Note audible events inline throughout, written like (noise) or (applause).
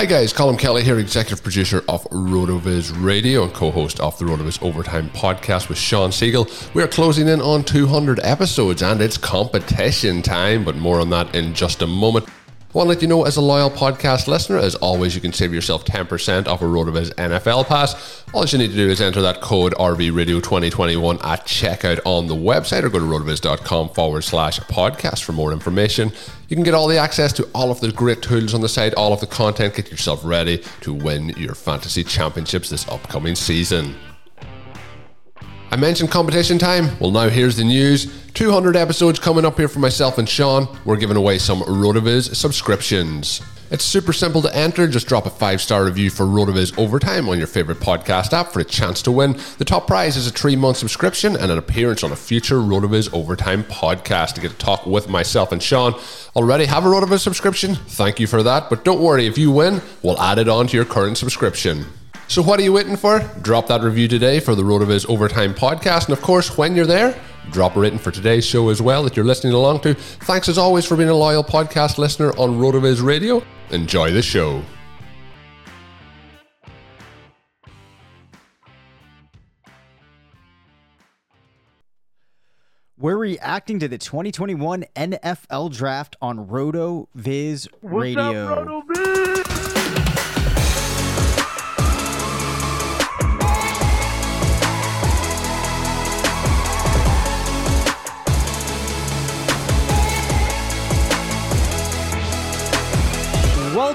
Hi guys, Colin Kelly here, executive producer of RotoViz Radio and co-host of the RotoViz Overtime podcast with Sean Siegel. We are closing in on 200 episodes and it's competition time, but more on that in just a moment. Want to let you know, as a loyal podcast listener, as always, you can save yourself 10% off a RotoViz NFL pass. All you need to do is enter that code RVRadio2021 at checkout on the website or go to rotoviz.com forward slash podcast for more information. You can get all the access to all of the great tools on the site, all of the content. Get yourself ready to win your fantasy championships this upcoming season. I mentioned competition time. Well, now here's the news. 200 episodes coming up here for myself and Sean. We're giving away some RotoViz subscriptions. It's super simple to enter. Just drop a five star review for RotoViz Overtime on your favorite podcast app for a chance to win. The top prize is a three month subscription and an appearance on a future RotoViz Overtime podcast to get to talk with myself and Sean. Already have a RotoViz subscription? Thank you for that. But don't worry, if you win, we'll add it on to your current subscription. So what are you waiting for? Drop that review today for the RotoViz Overtime podcast. And of course, when you're there, drop a rating for today's show as well that you're listening along to. Thanks as always for being a loyal podcast listener on RotoViz Radio. Enjoy the show. We're reacting to the 2021 NFL Draft on RotoViz Radio.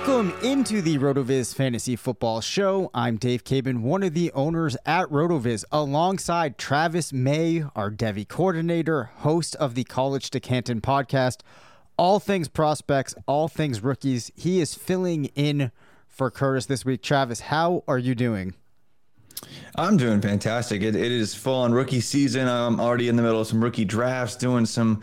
Welcome into the RotoViz Fantasy Football Show. I'm Dave Caban, one of the owners at RotoViz, alongside Travis May, our Devy coordinator, host of the College to Canton podcast. All things prospects, all things rookies. He is filling in for Curtis this week. Travis, how are you doing? I'm doing fantastic. It, it is full on rookie season. I'm already in the middle of some rookie drafts, doing some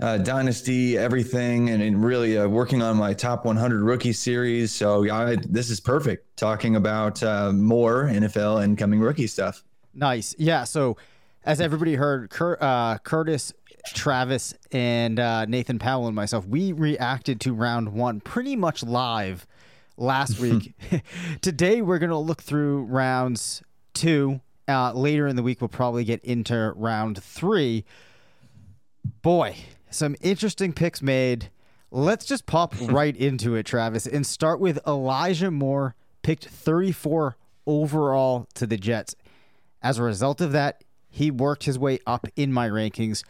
uh, dynasty, everything, and, and really uh, working on my top 100 rookie series. So I, this is perfect. Talking about uh, more NFL and coming rookie stuff. Nice, yeah. So as everybody heard, Cur- uh, Curtis, Travis, and uh, Nathan Powell and myself, we reacted to round one pretty much live last (laughs) week. (laughs) Today we're gonna look through rounds two. Uh, later in the week, we'll probably get into round three. Boy, some interesting picks made. Let's just pop (laughs) right into it, Travis, and start with Elijah Moore, picked 34 overall to the Jets. As a result of that, he worked his way up in my rankings.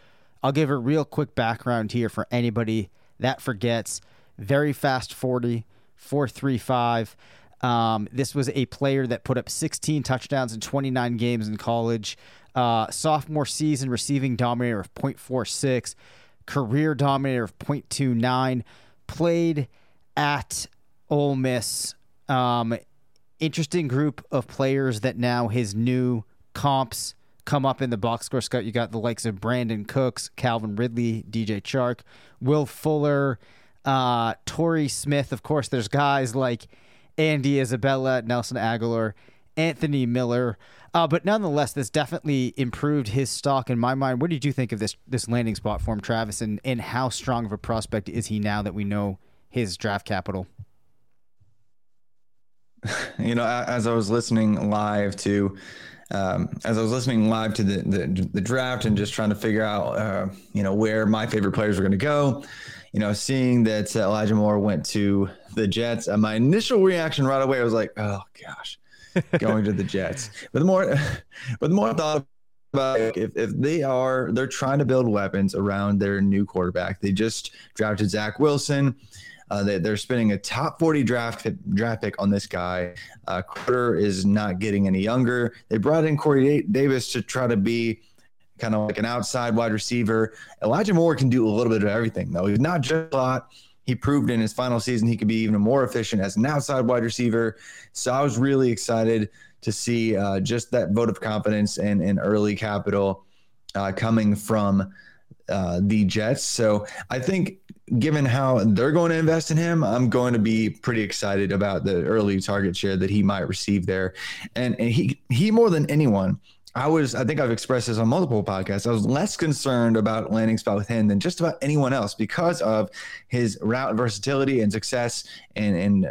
I'll give a real quick background here for anybody that forgets. Very fast 40, 435. Um, this was a player that put up 16 touchdowns in 29 games in college. Uh, sophomore season receiving dominator of 0.46 career dominator of 0.29, played at Ole Miss. Um, interesting group of players that now his new comps come up in the box score scout, You got the likes of Brandin Cooks, Calvin Ridley, DJ Chark, Will Fuller, uh, Torrey Smith. Of course, there's guys like Andy Isabella, Nelson Agholor, Anthony Miller. Uh, but nonetheless, this definitely improved his stock in my mind. What did you think of this this landing spot for him, Travis, and, and how strong of a prospect is he now that we know his draft capital? (laughs) You know, as I was listening live to, um, as I was listening live to the, the, the draft and just trying to figure out, uh, you know, where my favorite players were going to go, you know, seeing that Elijah Moore went to the Jets, uh, my initial reaction right away was like, oh gosh, (laughs) going to the Jets. But the more, (laughs) but the more I thought about if, if they are, they're trying to build weapons around their new quarterback. They just drafted Zach Wilson. Uh, they, are spending a top 40 draft draft pick on this guy. Uh, Carter is not getting any younger. They brought in Corey Davis to try to be kind of like an outside wide receiver. Elijah Moore can do a little bit of everything, though. He's not just a lot. He proved in his final season he could be even more efficient as an outside wide receiver. So I was really excited to see uh, just that vote of confidence and, and early capital uh, coming from uh, the Jets. So I think given how they're going to invest in him, I'm going to be pretty excited about the early target share that he might receive there. And, and he he more than anyone, I was, I think I've expressed this on multiple podcasts. I was less concerned about landing spot with him than just about anyone else because of his route versatility and success and,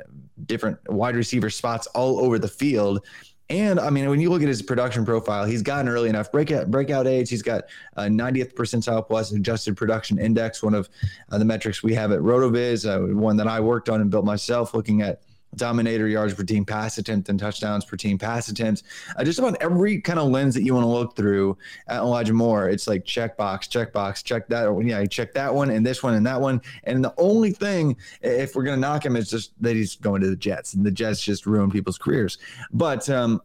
different wide receiver spots all over the field. And I mean, when you look at his production profile, he's gotten early enough breakout breakout age. He's got a 90th percentile plus adjusted production index, one of uh, the metrics we have at Rotoviz, uh, one that I worked on and built myself, looking at dominator yards per team pass attempt and touchdowns per team pass attempts. Uh, just about every kind of lens that you want to look through at Elijah Moore, it's like check box, check box, check that. Yeah, you check that one and this one and that one. And the only thing, if we're going to knock him, is just that he's going to the Jets. And the Jets just ruin people's careers. But um,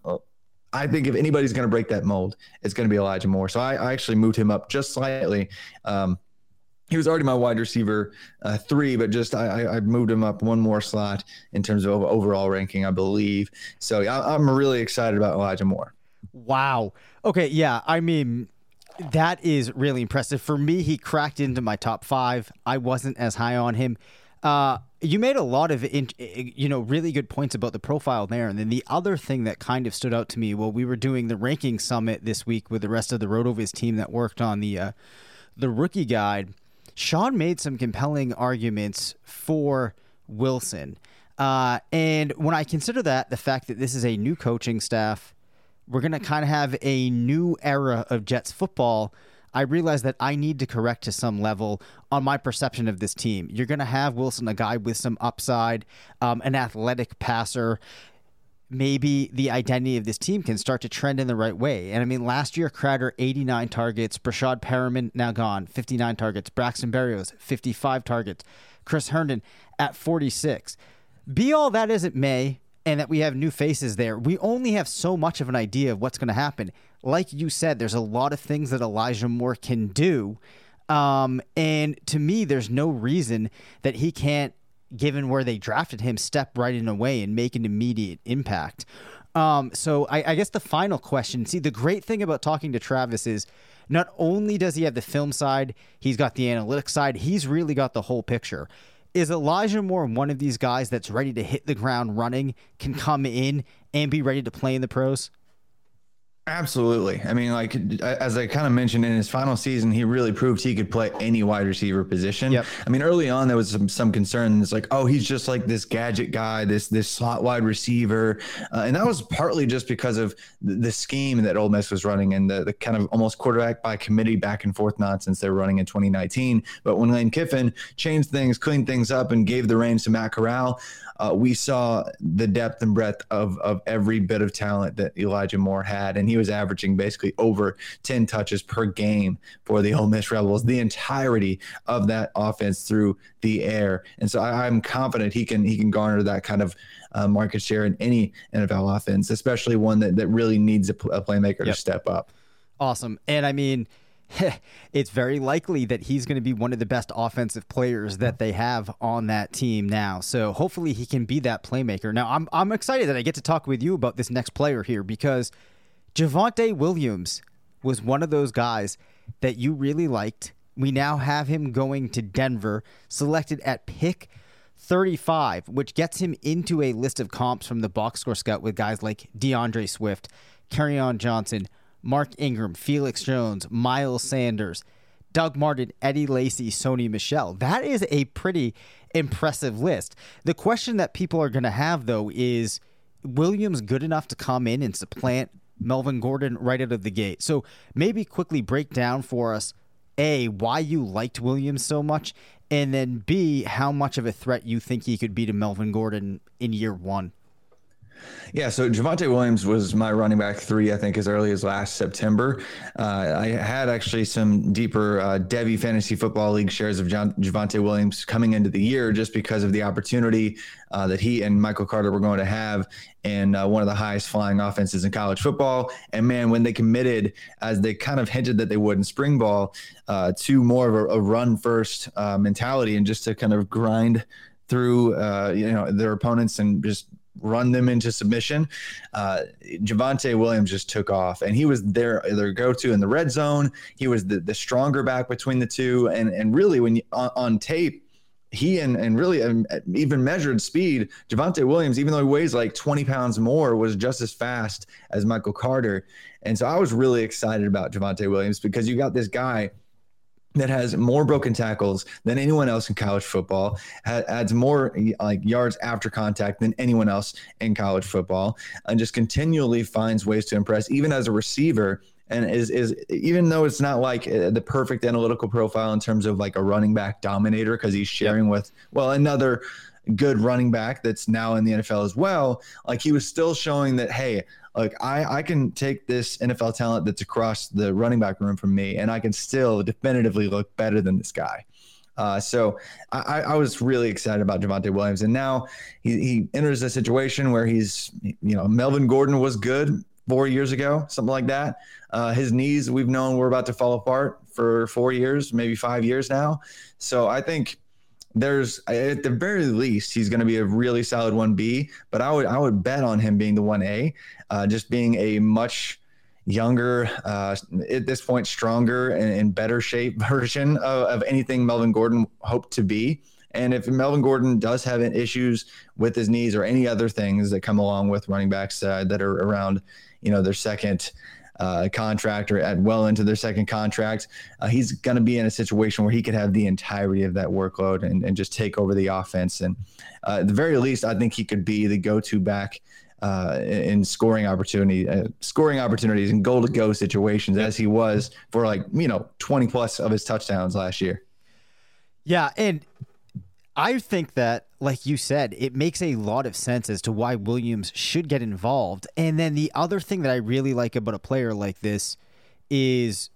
I think if anybody's going to break that mold, it's going to be Elijah Moore. So I, I actually moved him up just slightly. Um, he was already my wide receiver uh, three, but just I, I, moved him up one more slot in terms of overall ranking, I believe. So I, I'm really excited about Elijah Moore. Wow. Okay. Yeah. I mean, that is really impressive. For me, he cracked into my top five. I wasn't as high on him. Uh, you made a lot of in, you know really good points about the profile there, and then the other thing that kind of stood out to me while we were doing the ranking summit this week with the rest of the Rotoviz team that worked on the uh, the rookie guide Sean made some compelling arguments for Wilson. Uh, and when I consider that, the fact that this is a new coaching staff, we're going to kind of have a new era of Jets football. I realize that I need to correct to some level on my perception of this team. You're going to have Wilson, a guy with some upside, um, an athletic passer maybe the identity of this team can start to trend in the right way. And I mean, last year, Crowder, 89 targets. Breshad Perriman, now gone, 59 targets. Braxton Berrios, 55 targets. Chris Herndon at 46. Be all that as it may, and that we have new faces there, we only have so much of an idea of what's going to happen. Like you said, there's a lot of things that Elijah Moore can do. Um, and to me, there's no reason that he can't given where they drafted him, step right in a way and make an immediate impact. Um, so I, I, guess the final question. See, the great thing about talking to Travis is not only does he have the film side, he's got the analytics side. He's really got the whole picture. Is Elijah Moore one of these guys that's ready to hit the ground running, can come in and be ready to play in the pros? Absolutely. I mean, like as I kind of mentioned in his final season, he really proved he could play any wide receiver position. Yep. I mean, early on there was some some concern. It's like, oh, he's just like this gadget guy, this this slot wide receiver, uh, and that was partly just because of the, the, scheme that Ole Miss was running and the the kind of almost quarterback by committee back and forth nonsense they were running in 2019. But when Lane Kiffin changed things, cleaned things up, and gave the reins to Matt Corral, uh, we saw the depth and breadth of of every bit of talent that Elijah Moore had, and he was averaging basically over 10 touches per game for the Ole Miss Rebels, the entirety of that offense through the air. And so I, am confident he can he can garner that kind of uh, market share in any NFL offense, especially one that, that really needs a, a playmaker yep. to step up. Awesome. And I mean, (laughs) it's very likely that he's going to be one of the best offensive players that they have on that team now. So hopefully he can be that playmaker. Now I'm I'm excited that I get to talk with you about this next player here because Javonte Williams was one of those guys that you really liked. We now have him going to Denver, selected at pick 35, which gets him into a list of comps from the box score scout with guys like DeAndre Swift, on Johnson, Mark Ingram, Felix Jones, Miles Sanders, Doug Martin, Eddie Lacy, Sony Michel. That is a pretty impressive list. The question that people are going to have, though, is Williams good enough to come in and supplant Melvin Gordon right out of the gate? So maybe quickly break down for us A, why you liked Williams so much, and then B, how much of a threat you think he could be to Melvin Gordon in year one. Yeah, so Javonte Williams was my running back three, I think, as early as last September. Uh, I had actually some deeper uh, Devy Fantasy Football League shares of John, Javonte Williams coming into the year just because of the opportunity uh, that he and Michael Carter were going to have in uh, one of the highest flying offenses in college football. And man, when they committed, as they kind of hinted that they would in spring ball, uh, to more of a, a run first uh, mentality and just to kind of grind through uh, you know their opponents and just run them into submission. Uh, Javonte Williams just took off, and he was their their go to in the red zone. He was the, the stronger back between the two, and and really when you, on, on tape he and, and really um, even measured speed, Javonte Williams, even though he weighs like 20 pounds more, was just as fast as Michael Carter. And so I was really excited about Javonte Williams because you got this guy that has more broken tackles than anyone else in college football, adds more like yards after contact than anyone else in college football, and just continually finds ways to impress, even as a receiver and is is even though it's not like uh, the perfect analytical profile in terms of like a running back dominator because he's sharing yep. with well another good running back that's now in the NFL as well like he was still showing that hey like I I can take this NFL talent that's across the running back room from me and I can still definitively look better than this guy uh, so I, I, was really excited about Javonte Williams, and now he, he enters a situation where he's, you know, Melvin Gordon was good four years ago, something like that. Uh, his knees, we've known were about to fall apart for four years, maybe five years now. So I think there's at the very least he's going to be a really solid 1B, but I would I would bet on him being the 1A, uh, just being a much younger, uh, at this point stronger and in better shape (laughs) version of, of anything Melvin Gordon hoped to be. And if Melvin Gordon does have issues with his knees or any other things that come along with running backs uh, that are around, you know, their second uh, contract or at well into their second contract, uh, he's going to be in a situation where he could have the entirety of that workload and, and just take over the offense. And uh, at the very least, I think he could be the go-to back uh, in scoring opportunity, uh, scoring opportunities and goal to go situations as he was for like you know twenty plus of his touchdowns last year. Yeah, and I think that, like you said, it makes a lot of sense as to why Williams should get involved. And then the other thing that I really like about a player like this is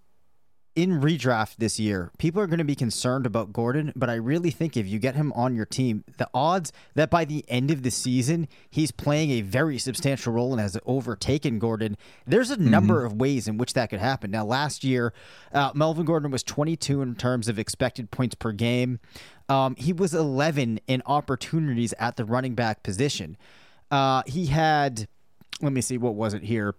in redraft this year, people are going to be concerned about Gordon, but I really think if you get him on your team, the odds that by the end of the season he's playing a very substantial role and has overtaken Gordon, there's a mm-hmm. number of ways in which that could happen. Now, last year, uh, Melvin Gordon was 22 in terms of expected points per game. Um, he was 11 in opportunities at the running back position. Uh, he had, let me see, what was it here?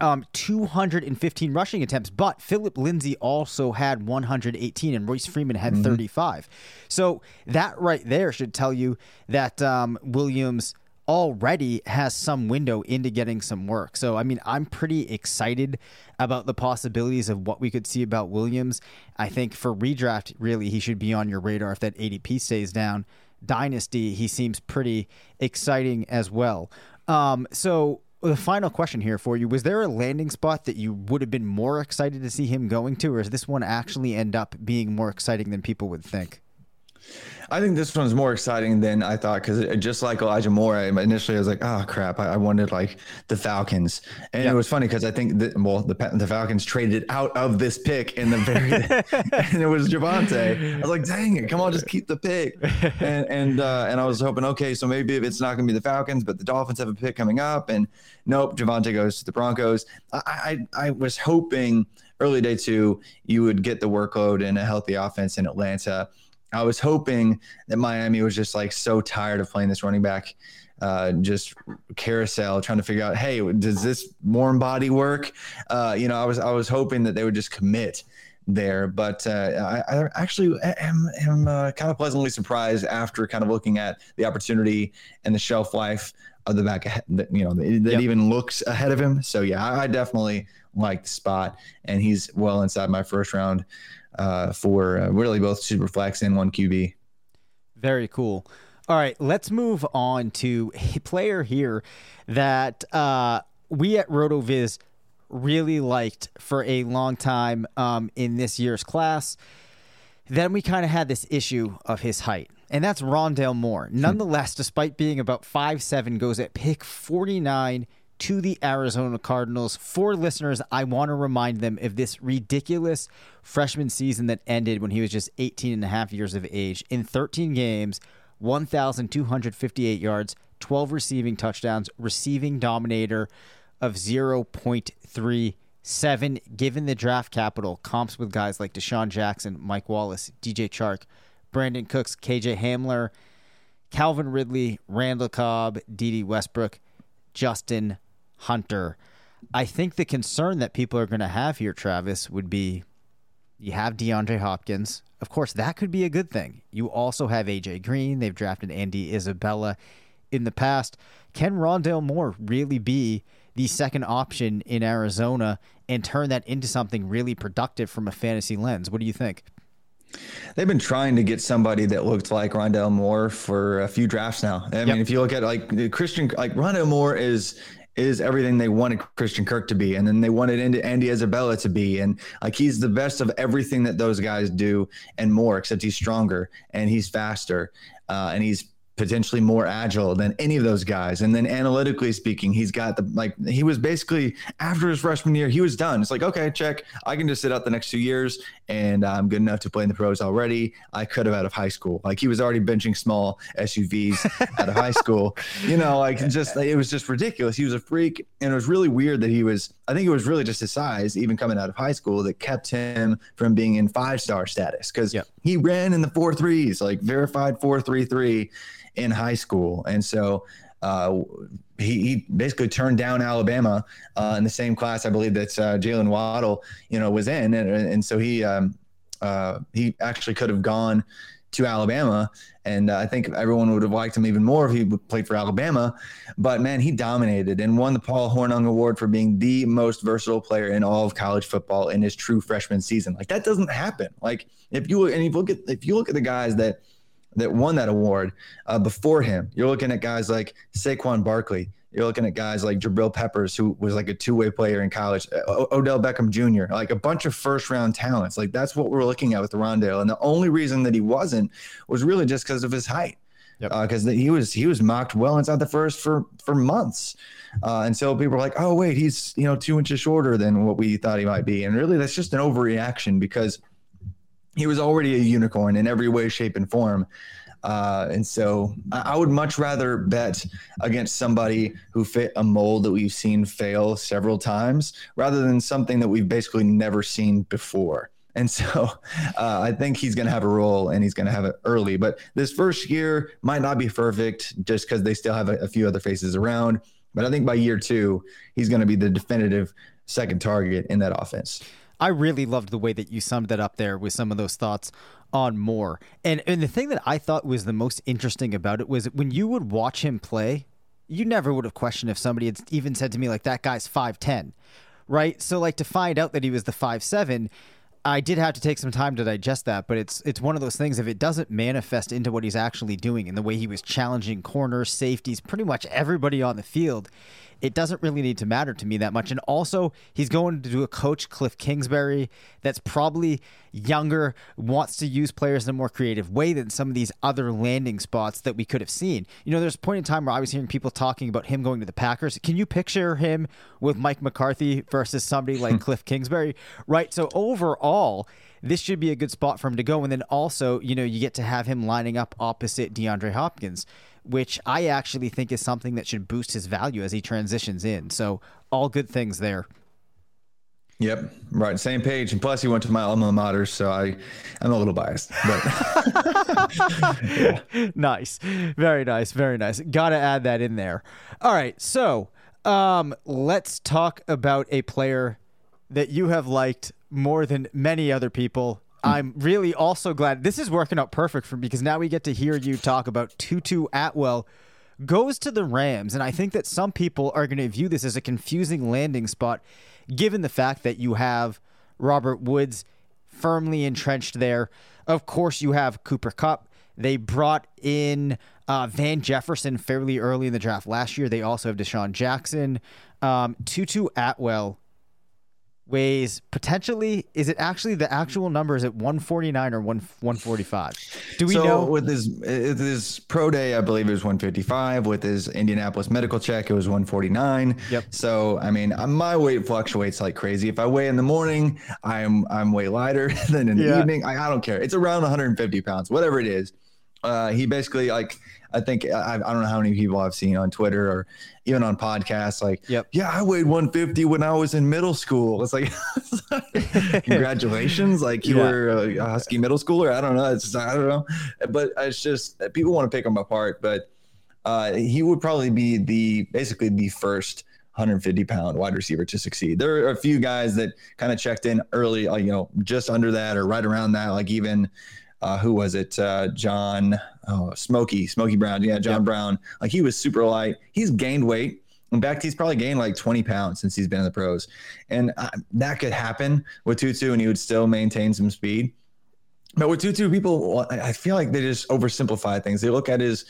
Um, 215 rushing attempts, but Phillip Lindsay also had 118 and Royce Freeman had mm-hmm. 35. So that right there should tell you that um, Williams already has some window into getting some work. So, I mean, I'm pretty excited about the possibilities of what we could see about Williams. I think for redraft, really, he should be on your radar if that ADP stays down. Dynasty, he seems pretty exciting as well. Um, so, the final question here for you was there a landing spot that you would have been more excited to see him going to, or does this one actually end up being more exciting than people would think? I think this one's more exciting than I thought because just like Elijah Moore, I initially I was like, oh crap, I, I wanted like the Falcons, and yeah. it was funny because I think that well the the Falcons traded out of this pick in the very (laughs) (laughs) and it was Javonte. I was like, dang it, come on, just keep the pick, and and uh, and I was hoping okay, so maybe it's not going to be the Falcons, but the Dolphins have a pick coming up, and nope, Javonte goes to the Broncos. I, I I was hoping early day two you would get the workload and a healthy offense in Atlanta I was hoping that Miami was just like so tired of playing this running back, uh, just carousel, trying to figure out, hey, does this warm body work? Uh, you know, I was I was hoping that they would just commit there, but uh, I, I, actually am, am uh, kind of pleasantly surprised after kind of looking at the opportunity and the shelf life of the back ahead, you know that, yep. even looks ahead of him. So yeah, I, I definitely like the spot, and he's well inside my first round uh, for uh, really both super flex and one QB. Very cool. All right, let's move on to a player here that uh, we at RotoViz really liked for a long time um, in this year's class. Then we kind of had this issue of his height, and that's Rondale Moore. Hmm. Nonetheless, despite being about five seven, goes at pick 49 to the Arizona Cardinals. For listeners, I want to remind them of this ridiculous freshman season that ended when he was just 18 and a half years of age. In 13 games, 1,258 yards, 12 receiving touchdowns, receiving dominator of 0.37. Given the draft capital, comps with guys like DeSean Jackson, Mike Wallace, DJ Chark, Brandin Cooks, KJ Hamler, Calvin Ridley, Randall Cobb, Dede Westbrook, Justin Hunter. I think the concern that people are going to have here, Travis, would be You have DeAndre Hopkins. Of course, that could be a good thing. You also have AJ Green. They've drafted Andy Isabella in the past. Can Rondale Moore really be the second option in Arizona and turn that into something really productive from a fantasy lens? What do you think? They've been trying to get somebody that looked like Rondale Moore for a few drafts now. I yep. mean, if you look at like Christian, like Rondale Moore is is everything they wanted Christian Kirk to be, and then they wanted Andy Isabella to be, and like he's the best of everything that those guys do and more, except he's stronger and he's faster, uh, and he's potentially more agile than any of those guys. And then analytically speaking, he's got the like he was basically after his freshman year, he was done. It's like, okay, check. I can just sit out the next two years and I'm good enough to play in the pros already. I could have out of high school. Like he was already benching small SUVs out of high school. (laughs) You know, like just it was just ridiculous. He was a freak. And it was really weird that he was I think it was really just his size, even coming out of high school, that kept him from being in five star status. Cause yep. He ran in the four threes, like verified four three three in high school. And so uh, he, he, basically turned down Alabama uh, in the same class, I believe that uh, Jaylen Waddle, you know, was in, and, and so he um, uh, he actually could have gone to Alabama, and uh, I think everyone would have liked him even more if he played for Alabama. But man, he dominated and won the Paul Hornung Award for being the most versatile player in all of college football in his true freshman season. Like that doesn't happen. Like if you and if you look at if you look at the guys that that won that award uh, before him. You're looking at guys like Saquon Barkley. You're looking at guys like Jabril Peppers, who was like a two-way player in college. O- Odell Beckham Jr. Like a bunch of first-round talents. Like that's what we're looking at with Rondale. And the only reason that he wasn't was really just because of his height. Because yep. uh, he was he was mocked well inside the first for for months, uh, and so people were like, "Oh wait, he's you know two inches shorter than what we thought he might be," and really that's just an overreaction because he was already a unicorn in every way, shape, and form. Uh, and so I, I, would much rather bet against somebody who fit a mold that we've seen fail several times rather than something that we've basically never seen before. And so (laughs) uh, I think he's going to have a role and he's going to have it early. But this first year might not be perfect just because they still have a, a few other faces around. But I think by year two, he's going to be the definitive second target in that offense. I really loved the way that you summed that up there with some of those thoughts on more. And and the thing that I thought was the most interesting about it was when you would watch him play, you never would have questioned if somebody had even said to me like that guy's 5'10, right? So like to find out that he was the 5'7, I did have to take some time to digest that, but it's it's one of those things if it doesn't manifest into what he's actually doing and the way he was challenging corners, safeties, pretty much everybody on the field, it doesn't really need to matter to me that much. And also, he's going to do a coach, Cliff Kingsbury, that's probably younger, wants to use players in a more creative way than some of these other landing spots that we could have seen. You know, there's a point in time where I was hearing people talking about him going to the Packers. Can you picture him with Mike McCarthy versus somebody like (laughs) Cliff Kingsbury? Right. So, overall, this should be a good spot for him to go. And then also, you know, you get to have him lining up opposite DeAndre Hopkins which I actually think is something that should boost his value as he transitions in. So all good things there. Yep, right, same page. And plus, he went to my alma mater, so I, I'm a little biased. But yeah. (laughs) (laughs) nice, very nice, very nice. Got to add that in there. All right, so um, let's talk about a player that you have liked more than many other people I'm really also glad this is working out perfect for me because now we get to hear you talk about Tutu Atwell goes to the Rams, and I think that some people are going to view this as a confusing landing spot, given the fact that you have Robert Woods firmly entrenched there. Of course, you have Cooper Kupp. They brought in uh, Van Jefferson fairly early in the draft last year. They also have DeSean Jackson. Um, Tutu Atwell weighs potentially is it actually the actual number is it 149 or 1 145 do we so know? with his with his pro day i believe it was 155 with his indianapolis medical check it was 149 yep. So i mean uh, my weight fluctuates like crazy. If i weigh in the morning i'm i'm way lighter (laughs) than in the yeah. evening. I, I don't care. It's around 150 pounds whatever it is uh, he basically like I think I, I, don't know how many people I've seen on Twitter or even on podcasts like, yep. yeah, I weighed 150 when I was in middle school. It's like, (laughs) congratulations, like you yeah. were a, Husky middle schooler. I don't know. It's just, I don't know, but it's just people want to pick him apart. But uh, he would probably be the basically the first 150 pound wide receiver to succeed. There are a few guys that kind of checked in early, uh, you know, just under that or right around that. Like even uh, who was it? Uh, John oh, Smokey Smokey Brown. Yeah, John Brown. Like he was super light. He's gained weight. In fact, he's probably gained like 20 pounds since he's been in the pros, and uh, that could happen with Tutu, and he would still maintain some speed. But with Tutu, people, I feel like they just oversimplify things. They look at his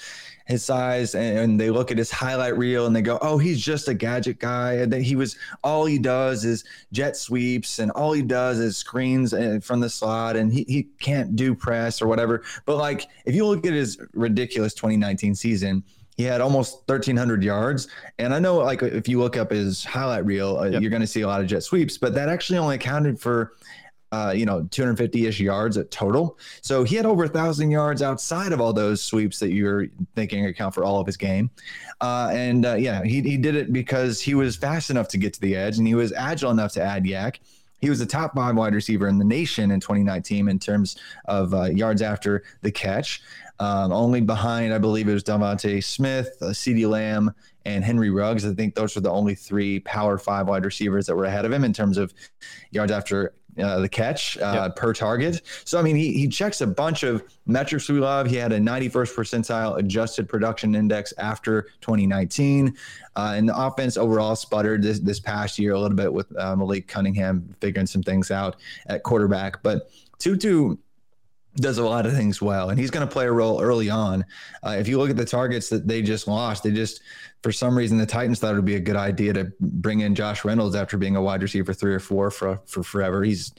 his size and they look at his highlight reel and they go, "Oh, he's just a gadget guy." And that he was all he does is jet sweeps and all he does is screens uh, from the slot and he he can't do press or whatever. But like if you look at his ridiculous 2019 season, he had almost 1300 yards and i know like if you look up his highlight reel uh, yep. you're going to see a lot of jet sweeps but that actually only accounted for uh, you know, 250-ish yards at total. So he had over a thousand yards outside of all those sweeps that you're thinking account for all of his game. Uh, and uh, yeah, he, he did it because he was fast enough to get to the edge and he was agile enough to add YAC. He was the top five wide receiver in the nation in 2019 in terms of uh, yards after the catch. Um, only behind, I believe it was DeVonta Smith, uh, CeeDee Lamb, and Henry Ruggs. I think those were the only three power five wide receivers that were ahead of him in terms of yards after uh, the catch uh, yep. per target. So I mean, he he checks a bunch of metrics we love. He had a 91st percentile adjusted production index after 2019, uh, and the offense overall sputtered this this past year a little bit with uh, Malik Cunningham figuring some things out at quarterback. But Tutu does a lot of things well, and he's going to play a role early on. Uh, if you look at the targets that they just lost, they just for some reason the Titans thought it would be a good idea to bring in Josh Reynolds after being a wide receiver three or four for for forever. He's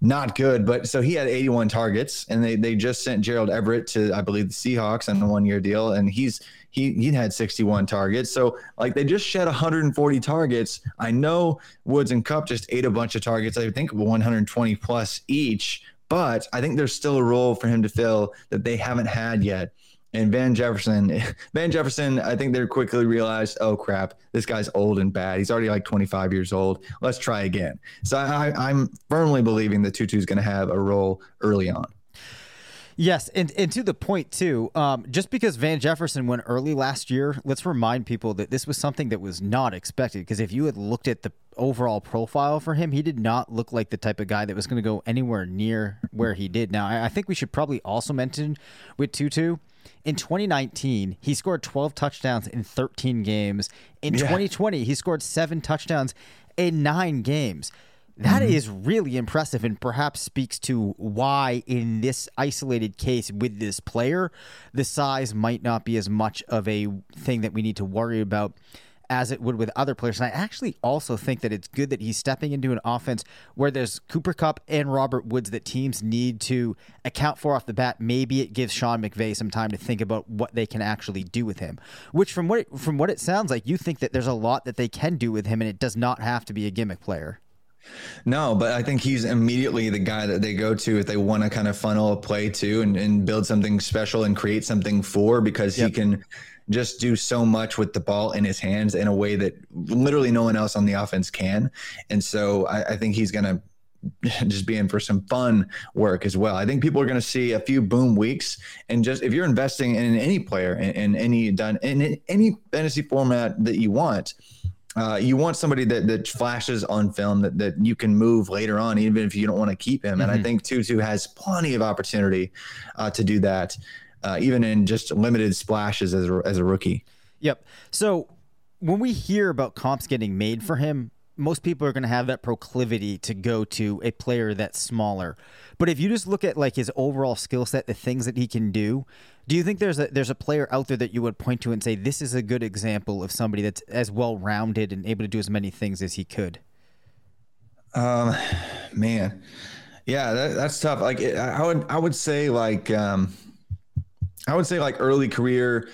not good, but so he had 81 targets, and they they just sent Gerald Everett to I believe the Seahawks on a one year deal, and he's he he had 61 targets. So like they just shed 140 targets. I know Woods and Kupp just ate a bunch of targets. I think 120 plus each but I think there's still a role for him to fill that they haven't had yet. And Van Jefferson, (laughs) Van Jefferson, I think they quickly realized, oh crap, this guy's old and bad. He's already like 25 years old. Let's try again. So I, am firmly believing that Tutu is going to have a role early on. Yes, and, and to the point too, um, just because Van Jefferson went early last year, let's remind people that this was something that was not expected. Because if you had looked at the overall profile for him, he did not look like the type of guy that was going to go anywhere near where he did. Now, I, I think we should probably also mention with Tutu. In 2019, he scored 12 touchdowns in 13 games. In yeah. 2020, he scored seven touchdowns in nine games. That mm-hmm. is really impressive and perhaps speaks to why, in this isolated case with this player, the size might not be as much of a thing that we need to worry about as it would with other players. And I actually also think that it's good that he's stepping into an offense where there's Cooper Kupp and Robert Woods that teams need to account for off the bat. Maybe it gives Sean McVay some time to think about what they can actually do with him. Which, from what it, from what it sounds like, you think that there's a lot that they can do with him, and it does not have to be a gimmick player. No, but I think he's immediately the guy that they go to if they want to kind of funnel a play to and, and build something special and create something for because yep. he can just do so much with the ball in his hands in a way that literally no one else on the offense can. And so I, I think he's going (laughs) to just be in for some fun work as well. I think people are going to see a few boom weeks, and just if you're investing in any player in, in any done in any fantasy format that you want, uh, you want somebody that that flashes on film that that you can move later on, even if you don't want to keep him. Mm-hmm. And I mm-hmm. think Tutu has plenty of opportunity uh, to do that, uh, even in just limited splashes as a, as a rookie. Yep. So when we hear about comps getting made for him, most people are going to have that proclivity to go to a player that's smaller. But if you just look at like his overall skill set, the things that he can do, do you think there's a there's a player out there that you would point to and say this is a good example of somebody that's as well rounded and able to do as many things as he could? Um, man, yeah, that, that's tough. Like I would I would say like um, I would say like early career.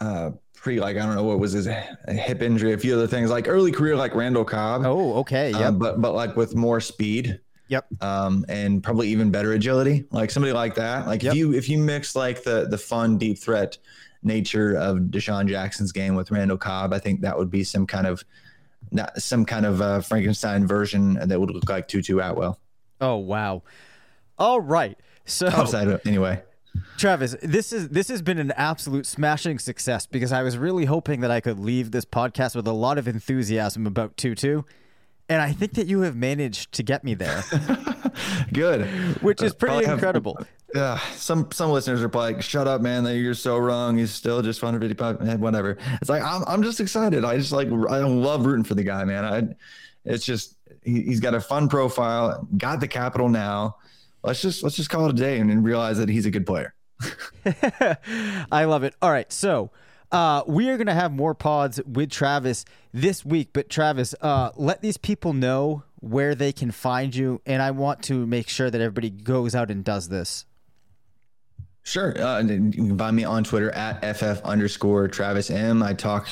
Uh, pretty like I don't know what was his hip injury, a few other things like early career like Randall Cobb. Oh, okay, yeah, uh, but but like with more speed. Yep. Um, and probably even better agility, like somebody like that. Like yep. if you if you mix like the the fun deep threat nature of DeSean Jackson's game with Randall Cobb, I think that would be some kind of not some kind of uh, Frankenstein version that would look like Tutu Atwell. Oh wow! All right, so Upside, anyway. Travis, this is this has been an absolute smashing success because I was really hoping that I could leave this podcast with a lot of enthusiasm about Tutu. And I think that you have managed to get me there. (laughs) Good. Which is uh, pretty incredible. Yeah, some some listeners are like, "Shut up, man! You're so wrong. He's still just 155, eh, whatever." It's like I'm, I'm just excited. I just like I love rooting for the guy, man. I, it's just he, has got a fun profile. Got the capital now. Let's just let's just call it a day and, and realize that he's a good player. (laughs) I love it. All right, so uh, we are going to have more pods with Travis this week. But Travis, uh, let these people know where they can find you, and I want to make sure that everybody goes out and does this. Sure. Uh, you can find me on Twitter at ff underscore Travis M. I talk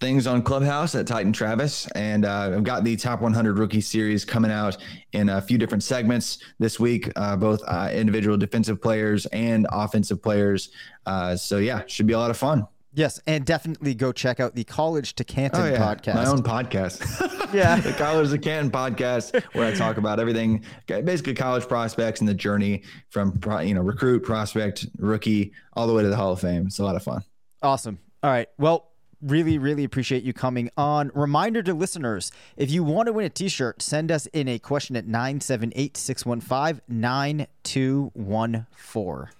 things on Clubhouse at Titan Travis, and uh, I've got the top 100 rookie series coming out in a few different segments this week, uh, both uh, individual defensive players and offensive players. Uh, so yeah, should be a lot of fun. Yes, and definitely go check out the College to Canton oh, yeah. podcast. My own podcast. (laughs) yeah. the College to Canton podcast where I talk about everything, basically college prospects and the journey from you know recruit, prospect, rookie, all the way to the Hall of Fame. It's a lot of fun. Awesome. All right. Well, really, really appreciate you coming on. Reminder to listeners if you want to win a t shirt, send us in a question at 978 615 9214.